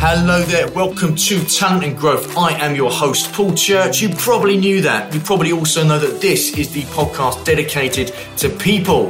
Hello there, welcome to Talent and Growth. I am your host, Paul Church. You probably knew that. You probably also know that this is the podcast dedicated to people,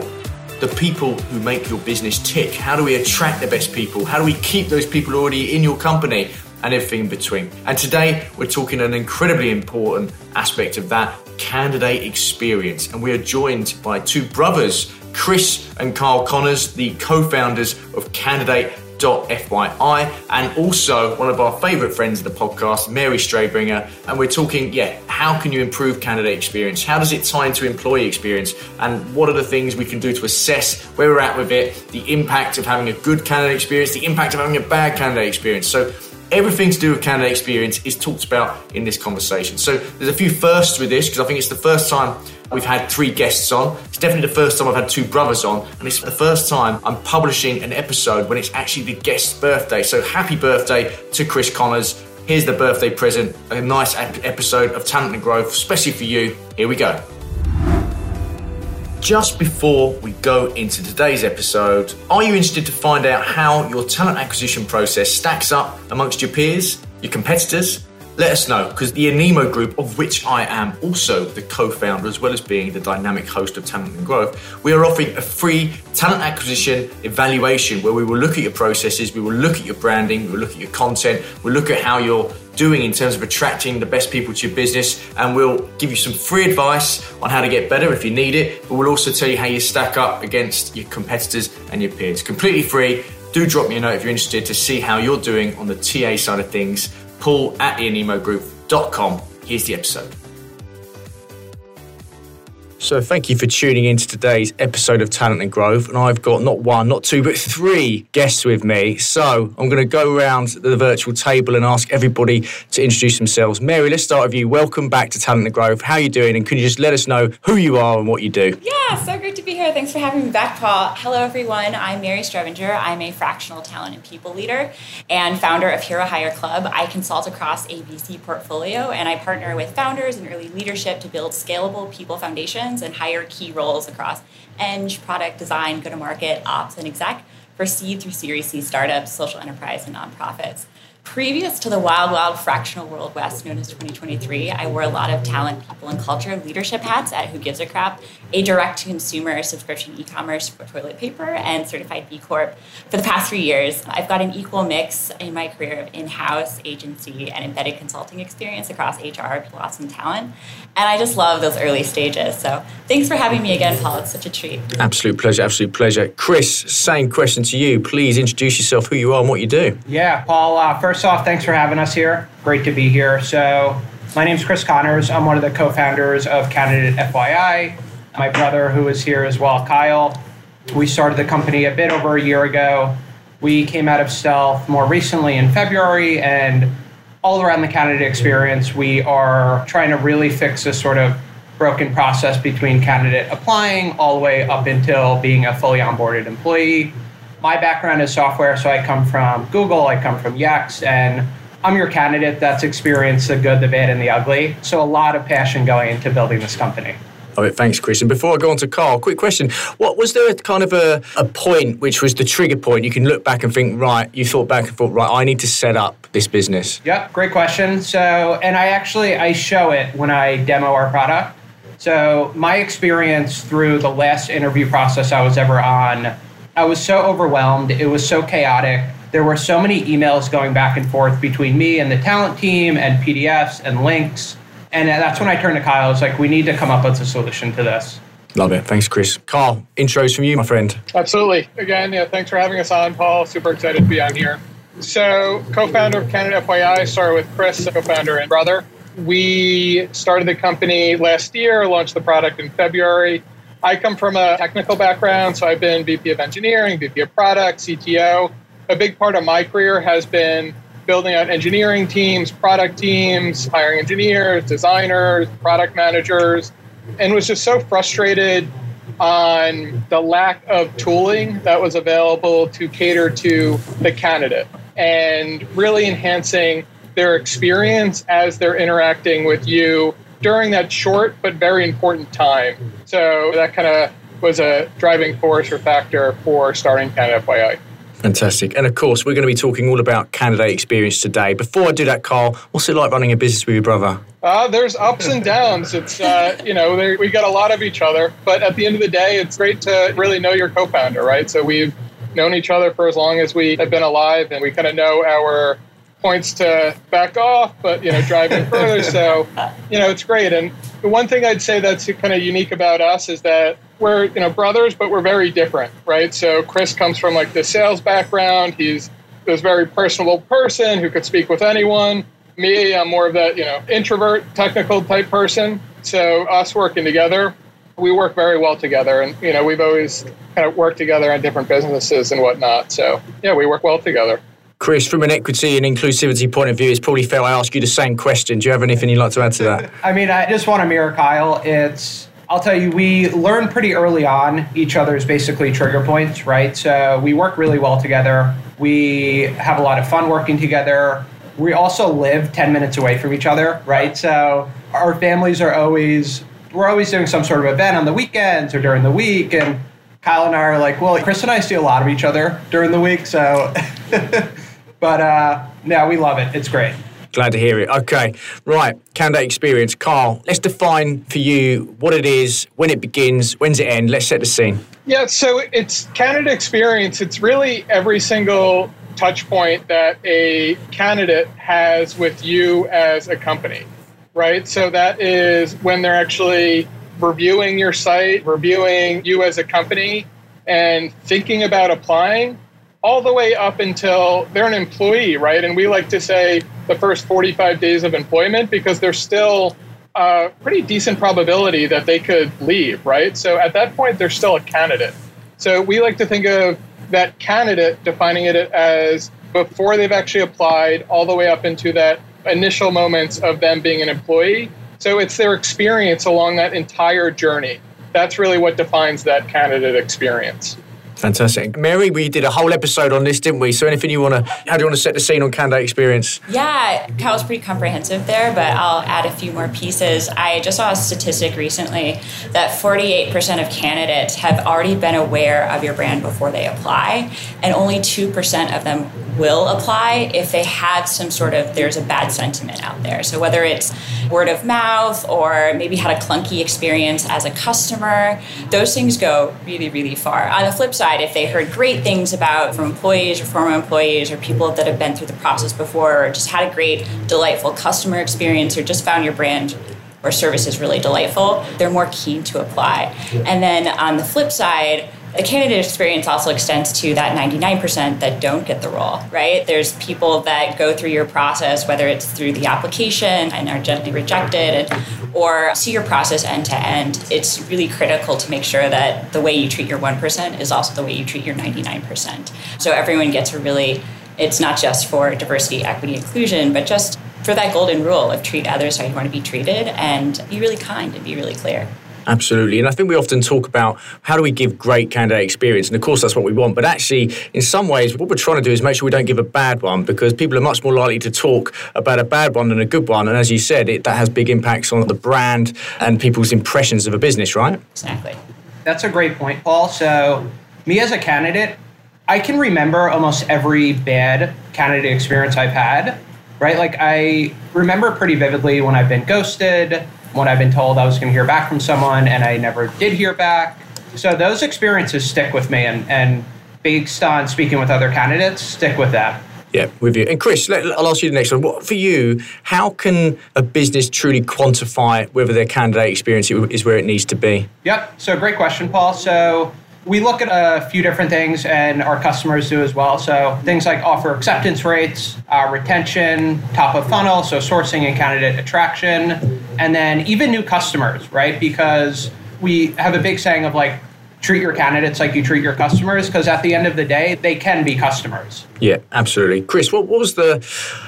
the people who make your business tick. How do we attract the best people? How do we keep those people already in your company? And everything in between. And today we're talking an incredibly important aspect of that candidate experience. And we are joined by two brothers, Chris and Kyle Connors, the co founders of Candidate FYI, and also one of our favorite friends of the podcast, Mary Straybringer. And we're talking, yeah, how can you improve candidate experience? How does it tie into employee experience? And what are the things we can do to assess where we're at with it, the impact of having a good candidate experience, the impact of having a bad candidate experience? So, everything to do with candidate experience is talked about in this conversation. So, there's a few firsts with this because I think it's the first time We've had three guests on. It's definitely the first time I've had two brothers on, and it's the first time I'm publishing an episode when it's actually the guest's birthday. So happy birthday to Chris Connors. Here's the birthday present, a nice episode of Talent and Growth, especially for you. Here we go. Just before we go into today's episode, are you interested to find out how your talent acquisition process stacks up amongst your peers, your competitors? let us know because the Anemo Group, of which I am also the co founder as well as being the dynamic host of Talent and Growth, we are offering a free talent acquisition evaluation where we will look at your processes, we will look at your branding, we will look at your content, we'll look at how you're doing in terms of attracting the best people to your business, and we'll give you some free advice on how to get better if you need it, but we'll also tell you how you stack up against your competitors and your peers. Completely free. Do drop me a note if you're interested to see how you're doing on the TA side of things paul at theanemogroup.com. Here's the episode. So, thank you for tuning in to today's episode of Talent and Growth. And I've got not one, not two, but three guests with me. So, I'm going to go around the virtual table and ask everybody to introduce themselves. Mary, let's start with you. Welcome back to Talent and Growth. How are you doing? And can you just let us know who you are and what you do? Yeah, so great to be here. Thanks for having me back, Paul. Hello, everyone. I'm Mary Strevinger. I'm a fractional talent and people leader and founder of Hero Hire Club. I consult across a VC portfolio and I partner with founders and early leadership to build scalable people foundations and hire key roles across eng, product design, go to market, ops, and exec for seed through Series C startups, social enterprise, and nonprofits. Previous to the wild, wild fractional World West known as 2023, I wore a lot of talent, people, and culture leadership hats at Who Gives a Crap, a direct to consumer subscription e commerce for toilet paper and certified B Corp for the past three years. I've got an equal mix in my career of in house, agency, and embedded consulting experience across HR, loss, and talent. And I just love those early stages. So thanks for having me again, Paul. It's such a treat. Absolute pleasure. Absolute pleasure. Chris, same question to you. Please introduce yourself, who you are, and what you do. Yeah, Paul, uh, first first off, thanks for having us here. Great to be here. So, my name is Chris Connors. I'm one of the co founders of Candidate FYI. My brother, who is here as well, Kyle. We started the company a bit over a year ago. We came out of stealth more recently in February, and all around the candidate experience, we are trying to really fix this sort of broken process between candidate applying all the way up until being a fully onboarded employee my background is software, so I come from Google, I come from Yext, and I'm your candidate that's experienced the good, the bad, and the ugly. So a lot of passion going into building this company. Right, thanks, Chris. And before I go on to Kyle, quick question. What was there a kind of a, a point which was the trigger point? You can look back and think, right, you thought back and thought, right, I need to set up this business. Yep, great question. So, and I actually I show it when I demo our product. So my experience through the last interview process I was ever on I was so overwhelmed. It was so chaotic. There were so many emails going back and forth between me and the talent team and PDFs and links. And uh, that's when I turned to Kyle. I was like, we need to come up with a solution to this. Love it. Thanks, Chris. Kyle, intros from you, my friend. Absolutely. Again, yeah, thanks for having us on, Paul. Super excited to be on here. So, co founder of Candidate FYI, started with Chris, co founder and brother. We started the company last year, launched the product in February. I come from a technical background, so I've been VP of engineering, VP of product, CTO. A big part of my career has been building out engineering teams, product teams, hiring engineers, designers, product managers, and was just so frustrated on the lack of tooling that was available to cater to the candidate and really enhancing their experience as they're interacting with you during that short but very important time. So that kind of was a driving force or factor for starting Candidate FYI. Fantastic. And of course, we're going to be talking all about candidate experience today. Before I do that, Kyle, what's it like running a business with your brother? Uh, there's ups and downs. It's, uh, you know, we got a lot of each other. But at the end of the day, it's great to really know your co founder, right? So we've known each other for as long as we have been alive, and we kind of know our points to back off, but, you know, driving further. So, you know, it's great. And the one thing I'd say that's kind of unique about us is that we're you know brothers, but we're very different, right? So Chris comes from like the sales background. He's this very personable person who could speak with anyone. Me, I'm more of that you know introvert, technical type person. So us working together, we work very well together, and you know we've always kind of worked together on different businesses and whatnot. So yeah, we work well together. Chris, from an equity and inclusivity point of view, it's probably fair I ask you the same question. Do you have anything you'd like to add to that? I mean, I just want to mirror Kyle. It's I'll tell you, we learn pretty early on each other's basically trigger points, right? So we work really well together. We have a lot of fun working together. We also live 10 minutes away from each other, right? So our families are always, we're always doing some sort of event on the weekends or during the week. And Kyle and I are like, well, Chris and I see a lot of each other during the week. So, but uh, yeah, we love it. It's great. Glad to hear it. Okay, right. Candidate experience. Kyle, let's define for you what it is, when it begins, when's it end. Let's set the scene. Yeah, so it's candidate experience. It's really every single touch point that a candidate has with you as a company, right? So that is when they're actually reviewing your site, reviewing you as a company, and thinking about applying all the way up until they're an employee, right? And we like to say the first 45 days of employment because there's still a pretty decent probability that they could leave, right? So at that point, they're still a candidate. So we like to think of that candidate defining it as before they've actually applied, all the way up into that initial moments of them being an employee. So it's their experience along that entire journey. That's really what defines that candidate experience. Fantastic. Mary, we did a whole episode on this, didn't we? So anything you want to, how do you want to set the scene on candidate experience? Yeah, Kyle's pretty comprehensive there, but I'll add a few more pieces. I just saw a statistic recently that 48% of candidates have already been aware of your brand before they apply, and only 2% of them will apply if they have some sort of, there's a bad sentiment out there. So whether it's word of mouth or maybe had a clunky experience as a customer, those things go really, really far. On the flip side, if they heard great things about from employees or former employees or people that have been through the process before or just had a great, delightful customer experience or just found your brand or services really delightful, they're more keen to apply. And then on the flip side, the candidate experience also extends to that 99% that don't get the role, right? There's people that go through your process, whether it's through the application and are gently rejected, or see your process end to end. It's really critical to make sure that the way you treat your 1% is also the way you treat your 99%. So everyone gets a really, it's not just for diversity, equity, inclusion, but just for that golden rule of treat others how you want to be treated and be really kind and be really clear. Absolutely. And I think we often talk about how do we give great candidate experience? And of course, that's what we want. But actually, in some ways, what we're trying to do is make sure we don't give a bad one because people are much more likely to talk about a bad one than a good one. And as you said, it, that has big impacts on the brand and people's impressions of a business, right? Exactly. That's a great point, Paul. So, me as a candidate, I can remember almost every bad candidate experience I've had, right? Like, I remember pretty vividly when I've been ghosted when I've been told I was going to hear back from someone and I never did hear back. So those experiences stick with me, and, and based on speaking with other candidates, stick with that. Yeah, with you. And Chris, let, I'll ask you the next one. What, for you, how can a business truly quantify whether their candidate experience is where it needs to be? Yep. So great question, Paul. So we look at a few different things, and our customers do as well. So things like offer acceptance rates, uh, retention, top of funnel, so sourcing and candidate attraction, and then even new customers, right? Because we have a big saying of like treat your candidates like you treat your customers because at the end of the day they can be customers yeah absolutely chris what, what was the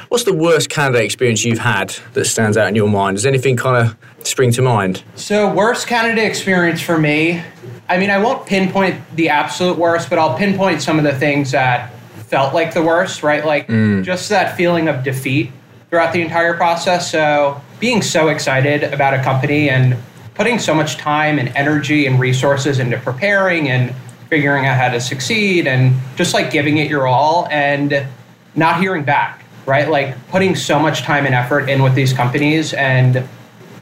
what's the worst candidate experience you've had that stands out in your mind does anything kind of spring to mind so worst candidate experience for me I mean, I won't pinpoint the absolute worst, but I'll pinpoint some of the things that felt like the worst, right? Like mm. just that feeling of defeat throughout the entire process. So being so excited about a company and putting so much time and energy and resources into preparing and figuring out how to succeed and just like giving it your all and not hearing back, right? Like putting so much time and effort in with these companies and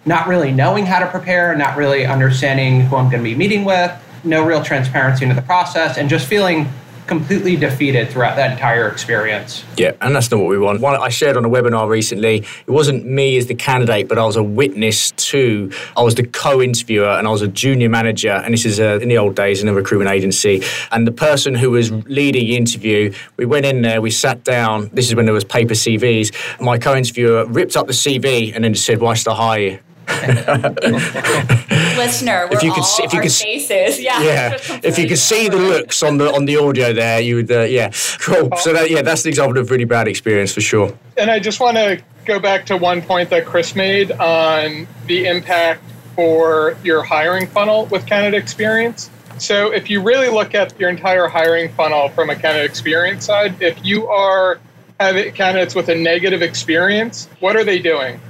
not really knowing how to prepare, not really understanding who I'm going to be meeting with, no real transparency into the process, and just feeling completely defeated throughout that entire experience. Yeah, and that's not what we want. I shared on a webinar recently, it wasn't me as the candidate, but I was a witness to, I was the co-interviewer and I was a junior manager, and this is uh, in the old days in a recruitment agency. And the person who was leading the interview, we went in there, we sat down, this is when there was paper CVs. My co-interviewer ripped up the CV and then said, why should I hire you? Listener, if you could see, if you could faces, yeah, yeah. If you could see the looks on the on the audio there, you would, uh, yeah, cool. So that, yeah, that's the example of really bad experience for sure. And I just want to go back to one point that Chris made on the impact for your hiring funnel with candidate experience. So if you really look at your entire hiring funnel from a candidate experience side, if you are having candidates with a negative experience, what are they doing?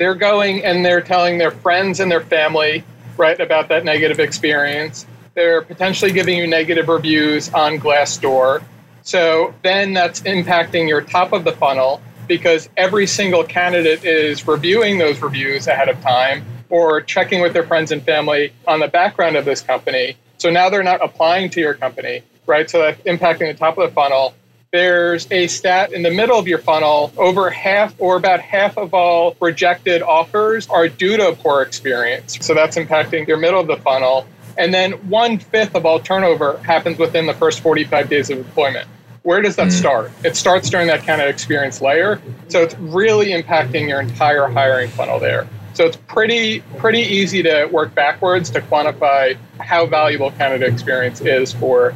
They're going and they're telling their friends and their family, right, about that negative experience. They're potentially giving you negative reviews on Glassdoor. So then that's impacting your top of the funnel because every single candidate is reviewing those reviews ahead of time or checking with their friends and family on the background of this company. So now they're not applying to your company, right? So that's impacting the top of the funnel there's a stat in the middle of your funnel. Over half or about half of all rejected offers are due to a poor experience. So that's impacting your middle of the funnel. And then one fifth of all turnover happens within the first 45 days of employment. Where does that mm. start? It starts during that kind of experience layer. So it's really impacting your entire hiring funnel there. So it's pretty pretty easy to work backwards to quantify how valuable candidate experience is for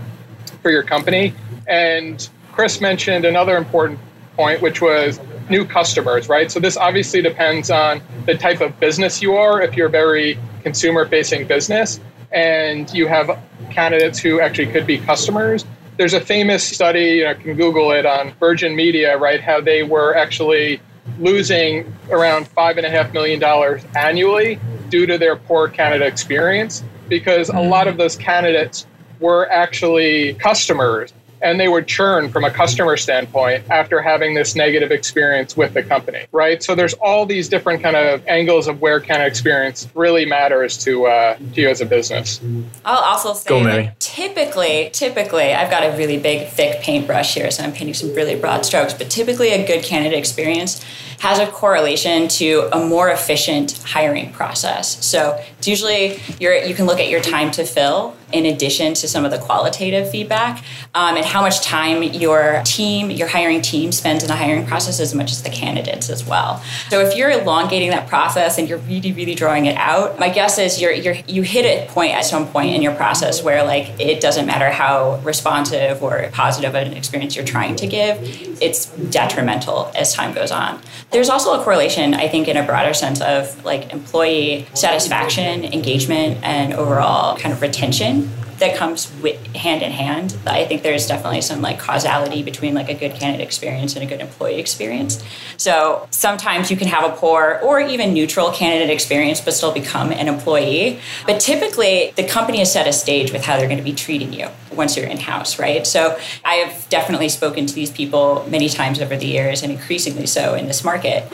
for your company. And Chris mentioned another important point, which was new customers, right? So this obviously depends on the type of business you are. If you're a very consumer facing business and you have candidates who actually could be customers, there's a famous study, you know, can Google it on Virgin Media, right? How they were actually losing around five and a half million dollars annually due to their poor candidate experience because a lot mm. of those candidates were actually customers and they would churn from a customer standpoint after having this negative experience with the company, right? So there's all these different kind of angles of where kind of experience really matters to, uh, to you as a business. I'll also say Go, typically, typically, I've got a really big, thick paintbrush here, so I'm painting some really broad strokes, but typically a good candidate experience has a correlation to a more efficient hiring process. So it's usually you can look at your time to fill in addition to some of the qualitative feedback um, and how much time your team, your hiring team spends in the hiring process as much as the candidates as well. So if you're elongating that process and you're really, really drawing it out, my guess is you're, you're you hit a point at some point in your process where like it doesn't matter how responsive or positive an experience you're trying to give, it's detrimental as time goes on. There's also a correlation, I think, in a broader sense of like employee satisfaction, engagement, and overall kind of retention that comes with hand in hand. I think there's definitely some like causality between like a good candidate experience and a good employee experience. So sometimes you can have a poor or even neutral candidate experience but still become an employee. But typically the company has set a stage with how they're going to be treating you once you're in house, right? So I have definitely spoken to these people many times over the years and increasingly so in this market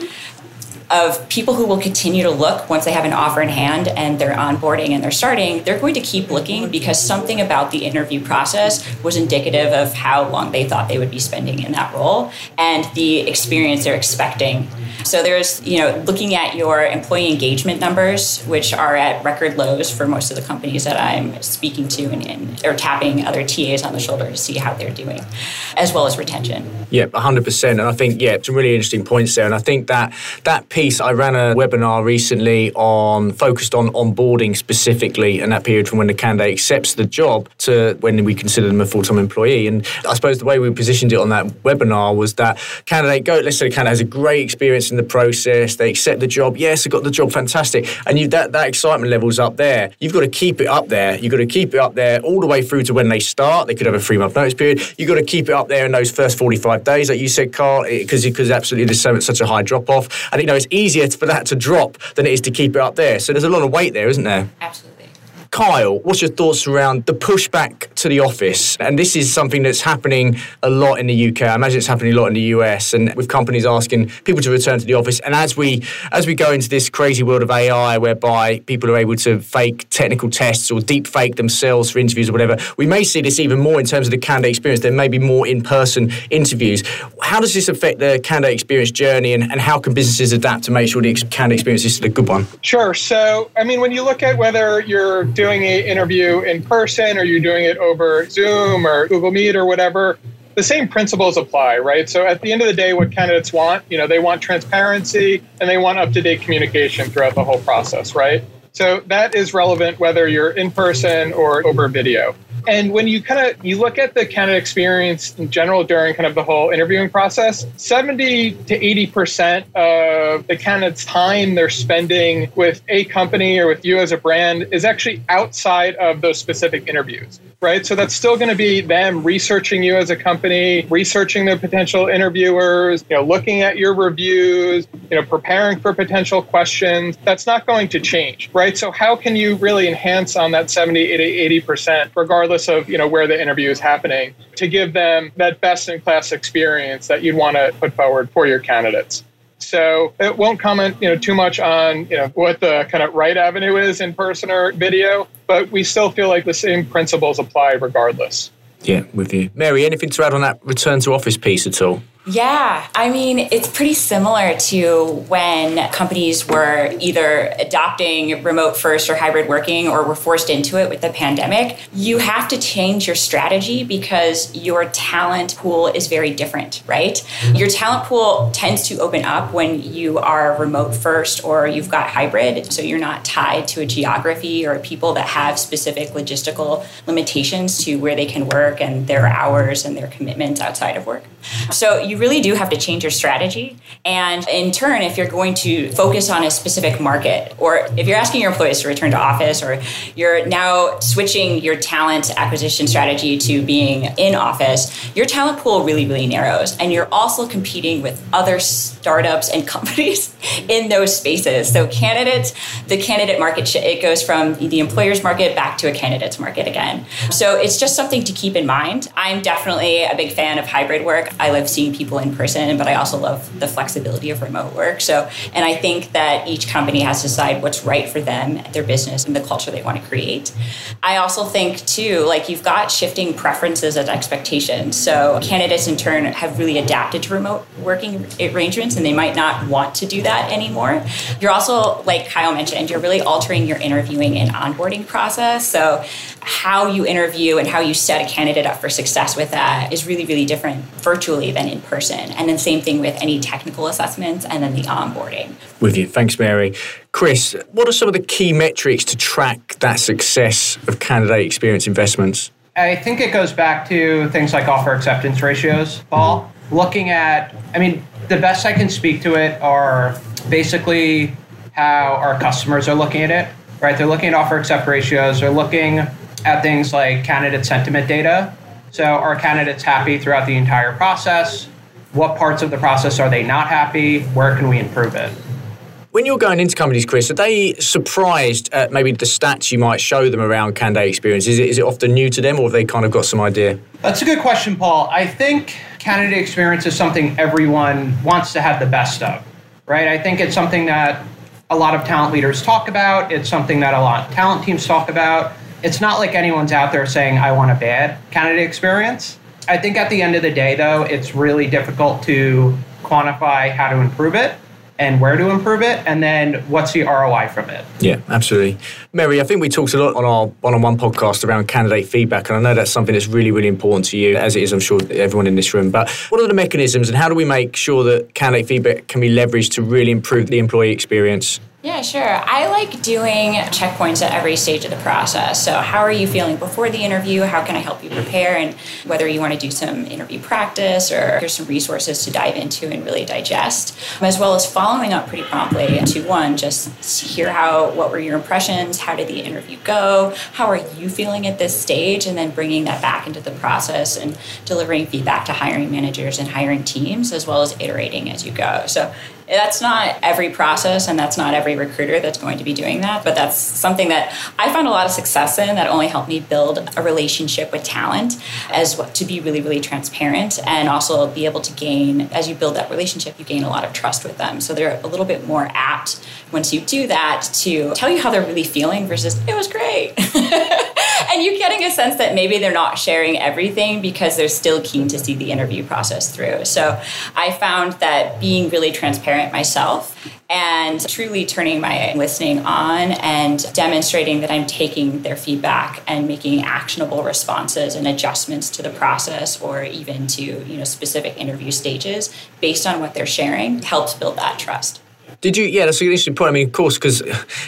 of people who will continue to look once they have an offer in hand and they're onboarding and they're starting, they're going to keep looking because something about the interview process was indicative of how long they thought they would be spending in that role and the experience they're expecting. So there's, you know, looking at your employee engagement numbers, which are at record lows for most of the companies that I'm speaking to and, and or tapping other TAs on the shoulder to see how they're doing, as well as retention. Yeah, 100%. And I think, yeah, some really interesting points there. And I think that that piece piece, I ran a webinar recently on focused on onboarding specifically and that period from when the candidate accepts the job to when we consider them a full-time employee. And I suppose the way we positioned it on that webinar was that candidate go, let's say the candidate has a great experience in the process, they accept the job, yes, I got the job, fantastic. And you that, that excitement level's up there. You've got to keep it up there. You've got to keep it up there all the way through to when they start. They could have a three month notice period. You've got to keep it up there in those first 45 days, like you said, Kyle, because because absolutely there's so, such a high drop off. And you know it's easier for that to drop than it is to keep it up there. So there's a lot of weight there, isn't there? Absolutely. Kyle, what's your thoughts around the pushback to the office? And this is something that's happening a lot in the UK. I imagine it's happening a lot in the US, and with companies asking people to return to the office. And as we as we go into this crazy world of AI, whereby people are able to fake technical tests or deep fake themselves for interviews or whatever, we may see this even more in terms of the candidate experience. There may be more in person interviews. How does this affect the candidate experience journey, and, and how can businesses adapt to make sure the candidate experience is a good one? Sure. So, I mean, when you look at whether you're doing an interview in person or you're doing it over Zoom or Google Meet or whatever, the same principles apply, right? So at the end of the day, what candidates want, you know, they want transparency and they want up to date communication throughout the whole process, right? So that is relevant whether you're in person or over video. And when you kind of you look at the candidate experience in general during kind of the whole interviewing process, 70 to 80% of the candidate's time they're spending with a company or with you as a brand is actually outside of those specific interviews right? So that's still going to be them researching you as a company, researching their potential interviewers, you know, looking at your reviews, you know, preparing for potential questions. That's not going to change, right? So how can you really enhance on that 70, 80, 80%, regardless of, you know, where the interview is happening to give them that best in class experience that you'd want to put forward for your candidates? So it won't comment, you know, too much on, you know, what the kind of right avenue is in person or video, but we still feel like the same principles apply regardless. Yeah, with you. Mary, anything to add on that return to office piece at all? Yeah, I mean, it's pretty similar to when companies were either adopting remote first or hybrid working or were forced into it with the pandemic. You have to change your strategy because your talent pool is very different, right? Mm-hmm. Your talent pool tends to open up when you are remote first or you've got hybrid. So you're not tied to a geography or people that have specific logistical limitations to where they can work and their hours and their commitments outside of work. So you really do have to change your strategy. And in turn, if you're going to focus on a specific market, or if you're asking your employees to return to office, or you're now switching your talent acquisition strategy to being in office, your talent pool really, really narrows. And you're also competing with other startups and companies in those spaces. So candidates, the candidate market, it goes from the employer's market back to a candidate's market again. So it's just something to keep in mind. I'm definitely a big fan of hybrid work. I love seeing people in person, but I also love the flexibility of remote work. So, and I think that each company has to decide what's right for them, their business, and the culture they want to create. I also think, too, like you've got shifting preferences and expectations. So, candidates in turn have really adapted to remote working arrangements and they might not want to do that anymore. You're also, like Kyle mentioned, you're really altering your interviewing and onboarding process. So, how you interview and how you set a candidate up for success with that is really, really different virtually than in person. And then same thing with any technical assessments and then the onboarding. With you. Thanks, Mary. Chris, what are some of the key metrics to track that success of candidate experience investments? I think it goes back to things like offer acceptance ratios, Paul. Mm-hmm. Looking at, I mean, the best I can speak to it are basically how our customers are looking at it, right? They're looking at offer accept ratios, they're looking at things like candidate sentiment data. So, are candidates happy throughout the entire process? What parts of the process are they not happy? Where can we improve it? When you're going into companies, Chris, are they surprised at maybe the stats you might show them around candidate experience? Is it, is it often new to them or have they kind of got some idea? That's a good question, Paul. I think candidate experience is something everyone wants to have the best of, right? I think it's something that a lot of talent leaders talk about. It's something that a lot of talent teams talk about. It's not like anyone's out there saying, I want a bad candidate experience. I think at the end of the day, though, it's really difficult to quantify how to improve it and where to improve it, and then what's the ROI from it. Yeah, absolutely. Mary, I think we talked a lot on our one on one podcast around candidate feedback, and I know that's something that's really, really important to you, as it is, I'm sure, everyone in this room. But what are the mechanisms, and how do we make sure that candidate feedback can be leveraged to really improve the employee experience? Yeah, sure. I like doing checkpoints at every stage of the process. So, how are you feeling before the interview? How can I help you prepare? And whether you want to do some interview practice or here's some resources to dive into and really digest, as well as following up pretty promptly to one, just hear how, what were your impressions? How did the interview go? How are you feeling at this stage? And then bringing that back into the process and delivering feedback to hiring managers and hiring teams, as well as iterating as you go. So, that's not every process and that's not every recruiter that's going to be doing that, but that's something that I found a lot of success in that only helped me build a relationship with talent as well, to be really, really transparent and also be able to gain, as you build that relationship, you gain a lot of trust with them. So they're a little bit more apt once you do that to tell you how they're really feeling versus, it was great. and you're getting a sense that maybe they're not sharing everything because they're still keen to see the interview process through. So I found that being really transparent myself and truly turning my listening on and demonstrating that I'm taking their feedback and making actionable responses and adjustments to the process or even to you know specific interview stages based on what they're sharing helps build that trust. Did you? Yeah, that's an interesting point. I mean, of course, because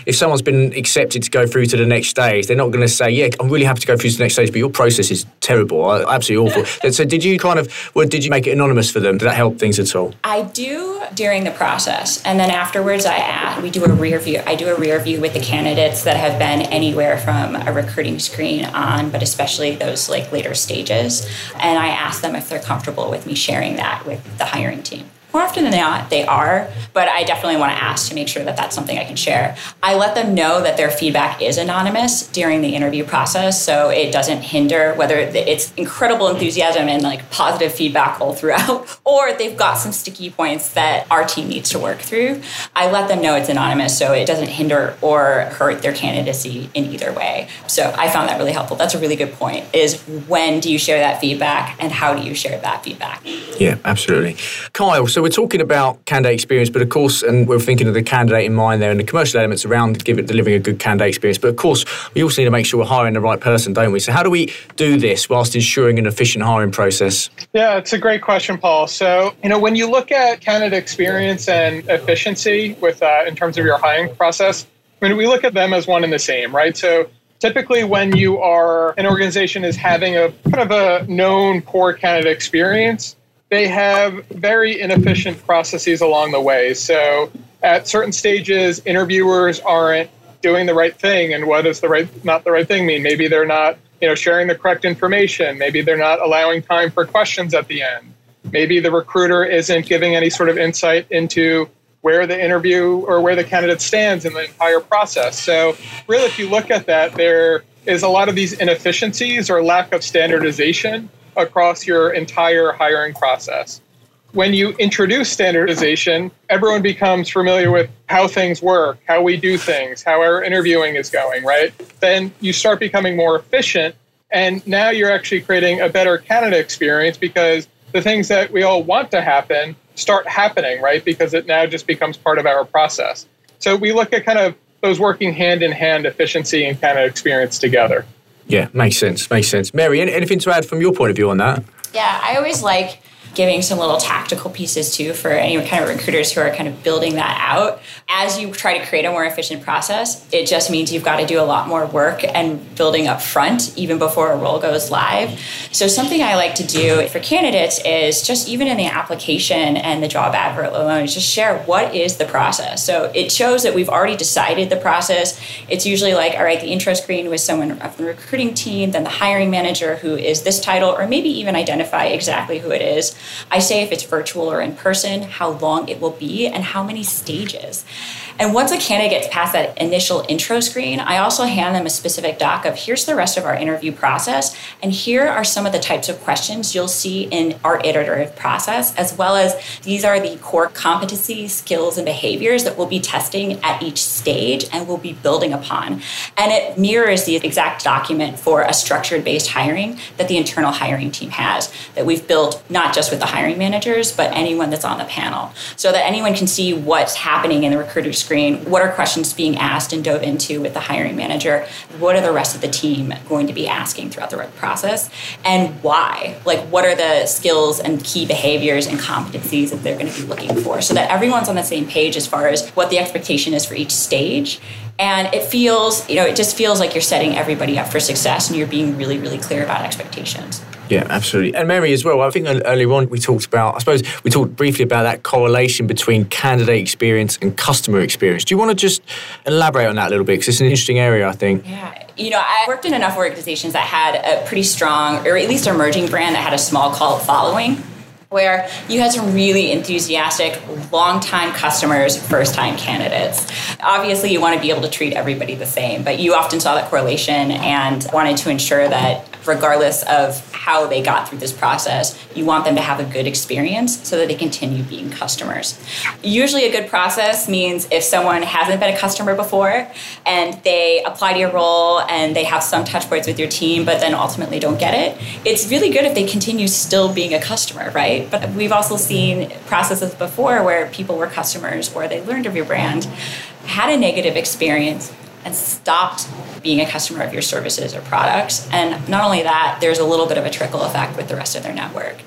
if someone's been accepted to go through to the next stage, they're not going to say, "Yeah, I'm really happy to go through to the next stage," but your process is terrible, absolutely awful. so, did you kind of, well, did you make it anonymous for them? Did that help things at all? I do during the process, and then afterwards, I add, we do a rear view. I do a rear view with the candidates that have been anywhere from a recruiting screen on, but especially those like later stages, and I ask them if they're comfortable with me sharing that with the hiring team. More often than not, they are, but I definitely want to ask to make sure that that's something I can share. I let them know that their feedback is anonymous during the interview process, so it doesn't hinder whether it's incredible enthusiasm and like positive feedback all throughout, or they've got some sticky points that our team needs to work through. I let them know it's anonymous, so it doesn't hinder or hurt their candidacy in either way. So I found that really helpful. That's a really good point. Is when do you share that feedback, and how do you share that feedback? Yeah, absolutely, Kyle. So we're talking about candidate experience, but of course, and we're thinking of the candidate in mind there and the commercial elements around give it, delivering a good candidate experience. But of course, we also need to make sure we're hiring the right person, don't we? So how do we do this whilst ensuring an efficient hiring process? Yeah, it's a great question, Paul. So you know, when you look at candidate experience and efficiency with uh, in terms of your hiring process, I mean, we look at them as one and the same, right? So typically when you are an organization is having a kind of a known poor candidate experience they have very inefficient processes along the way. So at certain stages, interviewers aren't doing the right thing. And what does the right not the right thing mean? Maybe they're not, you know, sharing the correct information. Maybe they're not allowing time for questions at the end. Maybe the recruiter isn't giving any sort of insight into where the interview or where the candidate stands in the entire process. So really if you look at that, there is a lot of these inefficiencies or lack of standardization across your entire hiring process. When you introduce standardization, everyone becomes familiar with how things work, how we do things, how our interviewing is going, right? Then you start becoming more efficient. And now you're actually creating a better candidate experience because the things that we all want to happen start happening, right? Because it now just becomes part of our process. So we look at kind of those working hand in hand efficiency and candidate experience together. Yeah, makes sense. Makes sense. Mary, anything to add from your point of view on that? Yeah, I always like giving some little tactical pieces too for any kind of recruiters who are kind of building that out. As you try to create a more efficient process, it just means you've got to do a lot more work and building up front even before a role goes live. So something I like to do for candidates is just even in the application and the job advert alone, just share what is the process. So it shows that we've already decided the process. It's usually like, all right, the intro screen with someone from the recruiting team, then the hiring manager who is this title, or maybe even identify exactly who it is. I say if it's virtual or in person, how long it will be, and how many stages. And once a candidate gets past that initial intro screen, I also hand them a specific doc of here's the rest of our interview process, and here are some of the types of questions you'll see in our iterative process, as well as these are the core competencies, skills, and behaviors that we'll be testing at each stage and we'll be building upon. And it mirrors the exact document for a structured based hiring that the internal hiring team has, that we've built not just with the hiring managers, but anyone that's on the panel, so that anyone can see what's happening in the recruiter's screen. What are questions being asked and dove into with the hiring manager? What are the rest of the team going to be asking throughout the process? And why? Like, what are the skills and key behaviors and competencies that they're going to be looking for so that everyone's on the same page as far as what the expectation is for each stage and it feels you know it just feels like you're setting everybody up for success and you're being really really clear about expectations yeah, absolutely. And Mary as well. I think earlier on we talked about, I suppose we talked briefly about that correlation between candidate experience and customer experience. Do you want to just elaborate on that a little bit? Because it's an interesting area, I think. Yeah. You know, I worked in enough organizations that had a pretty strong, or at least emerging brand that had a small cult following where you had some really enthusiastic, long-time customers, first-time candidates. Obviously, you want to be able to treat everybody the same, but you often saw that correlation and wanted to ensure that regardless of how they got through this process, you want them to have a good experience so that they continue being customers. Usually, a good process means if someone hasn't been a customer before and they apply to your role and they have some touch points with your team, but then ultimately don't get it, it's really good if they continue still being a customer, right? But we've also seen processes before where people were customers or they learned of your brand, had a negative experience, and stopped being a customer of your services or products. And not only that, there's a little bit of a trickle effect with the rest of their network.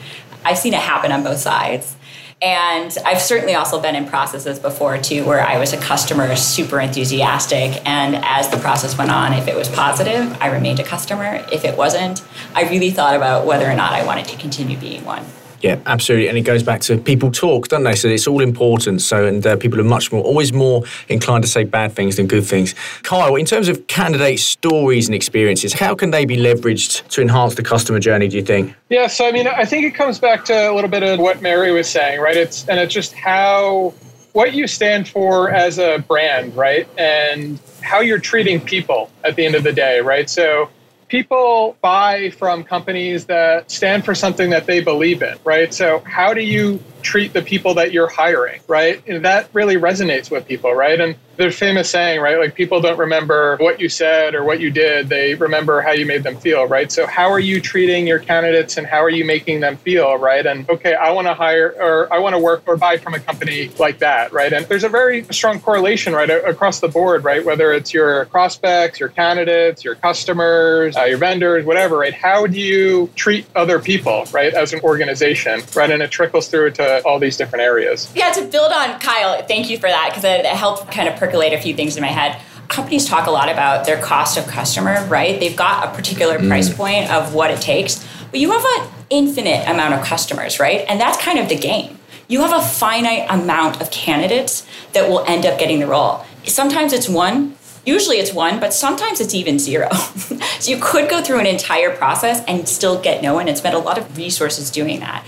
I've seen it happen on both sides. And I've certainly also been in processes before too, where I was a customer, super enthusiastic. And as the process went on, if it was positive, I remained a customer. If it wasn't, I really thought about whether or not I wanted to continue being one. Yeah, absolutely, and it goes back to people talk, don't they? So it's all important. So and uh, people are much more, always more inclined to say bad things than good things. Kyle, in terms of candidate stories and experiences, how can they be leveraged to enhance the customer journey? Do you think? Yeah, so I mean, I think it comes back to a little bit of what Mary was saying, right? It's and it's just how what you stand for as a brand, right? And how you're treating people at the end of the day, right? So people buy from companies that stand for something that they believe in, right? So, how do you treat the people that you're hiring, right? And that really resonates with people, right? And there's famous saying, right? Like people don't remember what you said or what you did, they remember how you made them feel, right? So how are you treating your candidates and how are you making them feel, right? And okay, I want to hire or I want to work or buy from a company like that, right? And there's a very strong correlation, right, across the board, right? Whether it's your prospects, your candidates, your customers, uh, your vendors, whatever, right? How do you treat other people, right, as an organization, right? And it trickles through to all these different areas. Yeah, to build on Kyle, thank you for that because it, helped kind of percolate a few things in my head companies talk a lot about their cost of customer, right? They've got a particular mm. price point of what it takes, but you have an infinite amount of customers, right? And that's kind of the game. You have a finite amount of candidates that will end up getting the role. Sometimes it's one, Usually it's one, but sometimes it's even zero. so you could go through an entire process and still get no one and spend a lot of resources doing that.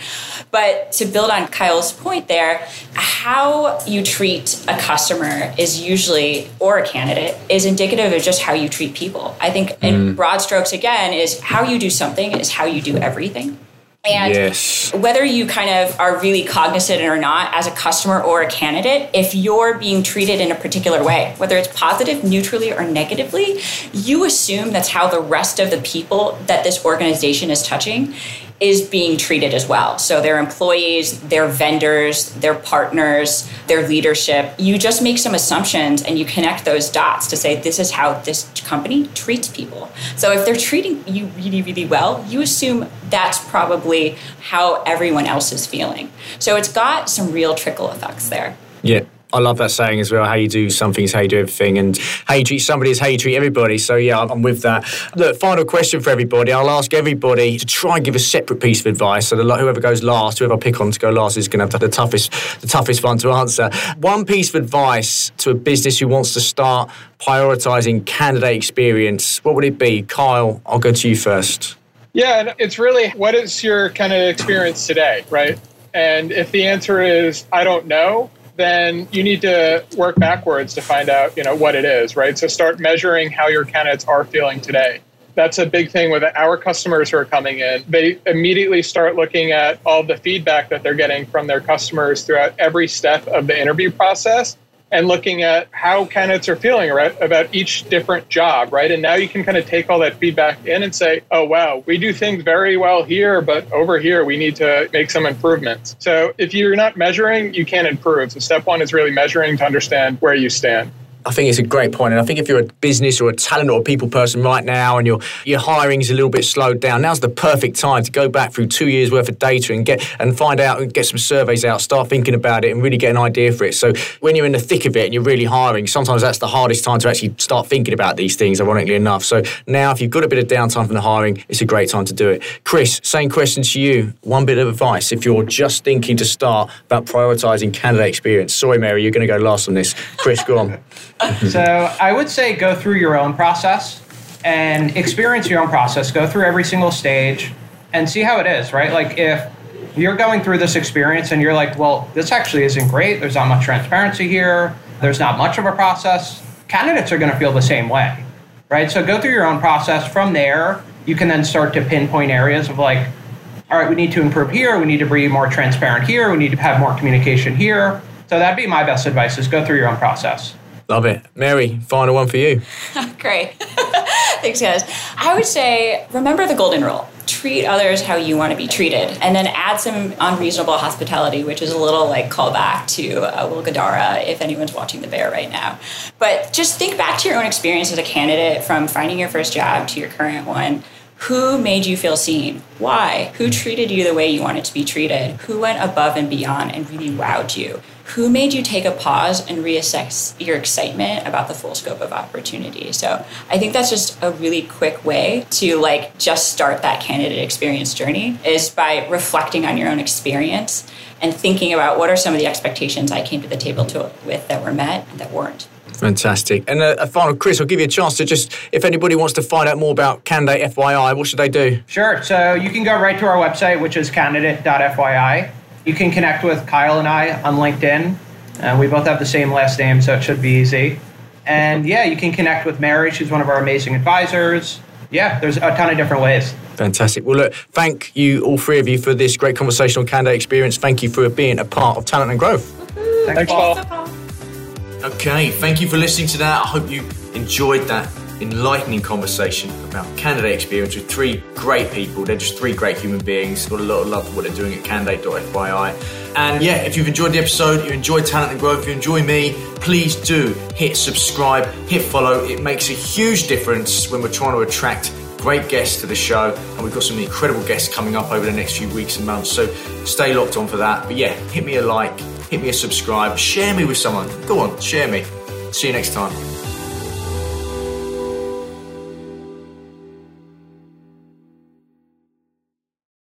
But to build on Kyle's point there, how you treat a customer is usually, or a candidate, is indicative of just how you treat people. I think mm. in broad strokes, again, is how you do something is how you do everything. And yes. whether you kind of are really cognizant or not as a customer or a candidate, if you're being treated in a particular way, whether it's positive, neutrally, or negatively, you assume that's how the rest of the people that this organization is touching is being treated as well. So their employees, their vendors, their partners, their leadership, you just make some assumptions and you connect those dots to say this is how this company treats people. So if they're treating you really really well, you assume that's probably how everyone else is feeling. So it's got some real trickle effects there. Yeah. I love that saying as well. How you do something is how you do everything, and how you treat somebody is how you treat everybody. So yeah, I'm with that. Look, final question for everybody. I'll ask everybody to try and give a separate piece of advice. So the, whoever goes last, whoever I pick on to go last, is going to have the toughest, the toughest one to answer. One piece of advice to a business who wants to start prioritizing candidate experience. What would it be, Kyle? I'll go to you first. Yeah, it's really what is your kind of experience today, right? And if the answer is I don't know, then you need to work backwards to find out, you know, what it is, right? So start measuring how your candidates are feeling today. That's a big thing with our customers who are coming in. They immediately start looking at all the feedback that they're getting from their customers throughout every step of the interview process and looking at how candidates are feeling right, about each different job, right? And now you can kind of take all that feedback in and say, oh, wow, we do things very well here, but over here we need to make some improvements. So if you're not measuring, you can't improve. So step one is really measuring to understand where you stand. I think it's a great point. And I think if you're a business or a talent or a people person right now and your your hiring is a little bit slowed down, now's the perfect time to go back through two years worth of data and get and find out and get some surveys out, start thinking about it and really get an idea for it. So when you're in the thick of it and you're really hiring, sometimes that's the hardest time to actually start thinking about these things, ironically enough. So now if you've got a bit of downtime from the hiring, it's a great time to do it. Chris, same question to you. One bit of advice if you're just thinking to start about prioritizing candidate experience. Sorry, Mary, you're going to go last on this. Chris, go on. so I would say go through your own process and experience your own process. Go through every single stage and see how it is, right? Like if you're going through this experience and you're like, well, this actually isn't great. There's not much transparency here. There's not much of a process. Candidates are going to feel the same way, right? So go through your own process. From there, you can then start to pinpoint areas of like, all right, we need to improve here. We need to be more transparent here. We need to have more communication here. So that'd be my best advice is go through your own process. Love it. Mary, final one for you. Great. Thanks, guys. I would say remember the golden rule treat others how you want to be treated, and then add some unreasonable hospitality, which is a little like callback to uh, Will Guidara if anyone's watching The Bear right now. But just think back to your own experience as a candidate from finding your first job to your current one. Who made you feel seen? Why? Who treated you the way you wanted to be treated? Who went above and beyond and really wowed you? who made you take a pause and reassess your excitement about the full scope of opportunity so i think that's just a really quick way to like just start that candidate experience journey is by reflecting on your own experience and thinking about what are some of the expectations i came to the table to, with that were met and that weren't Fantastic. And a, uh, a, final, Chris, I'll give you a chance to just, if anybody wants to find out more about Candidate FYI, what should they do? Sure. So you can go right to our website, which is candidate.fyi. You can connect with Kyle and I on LinkedIn. Uh, we both have the same last name, so it should be easy. And yeah, you can connect with Mary. She's one of our amazing advisors. Yeah, there's a ton of different ways. Fantastic. Well, look, thank you, all three of you, for this great conversational candidate experience. Thank you for being a part of Talent and Growth. Thanks, Paul. Okay, thank you for listening to that. I hope you enjoyed that enlightening conversation about candidate experience with three great people. They're just three great human beings. Got a lot of love for what they're doing at candidate.fyi. And yeah, if you've enjoyed the episode, you enjoy Talent and Growth, you enjoy me, please do hit subscribe, hit follow. It makes a huge difference when we're trying to attract great guests to the show. And we've got some incredible guests coming up over the next few weeks and months. So stay locked on for that. But yeah, hit me a like, hit me a subscribe, share me with someone. Go on, share me. See you next time.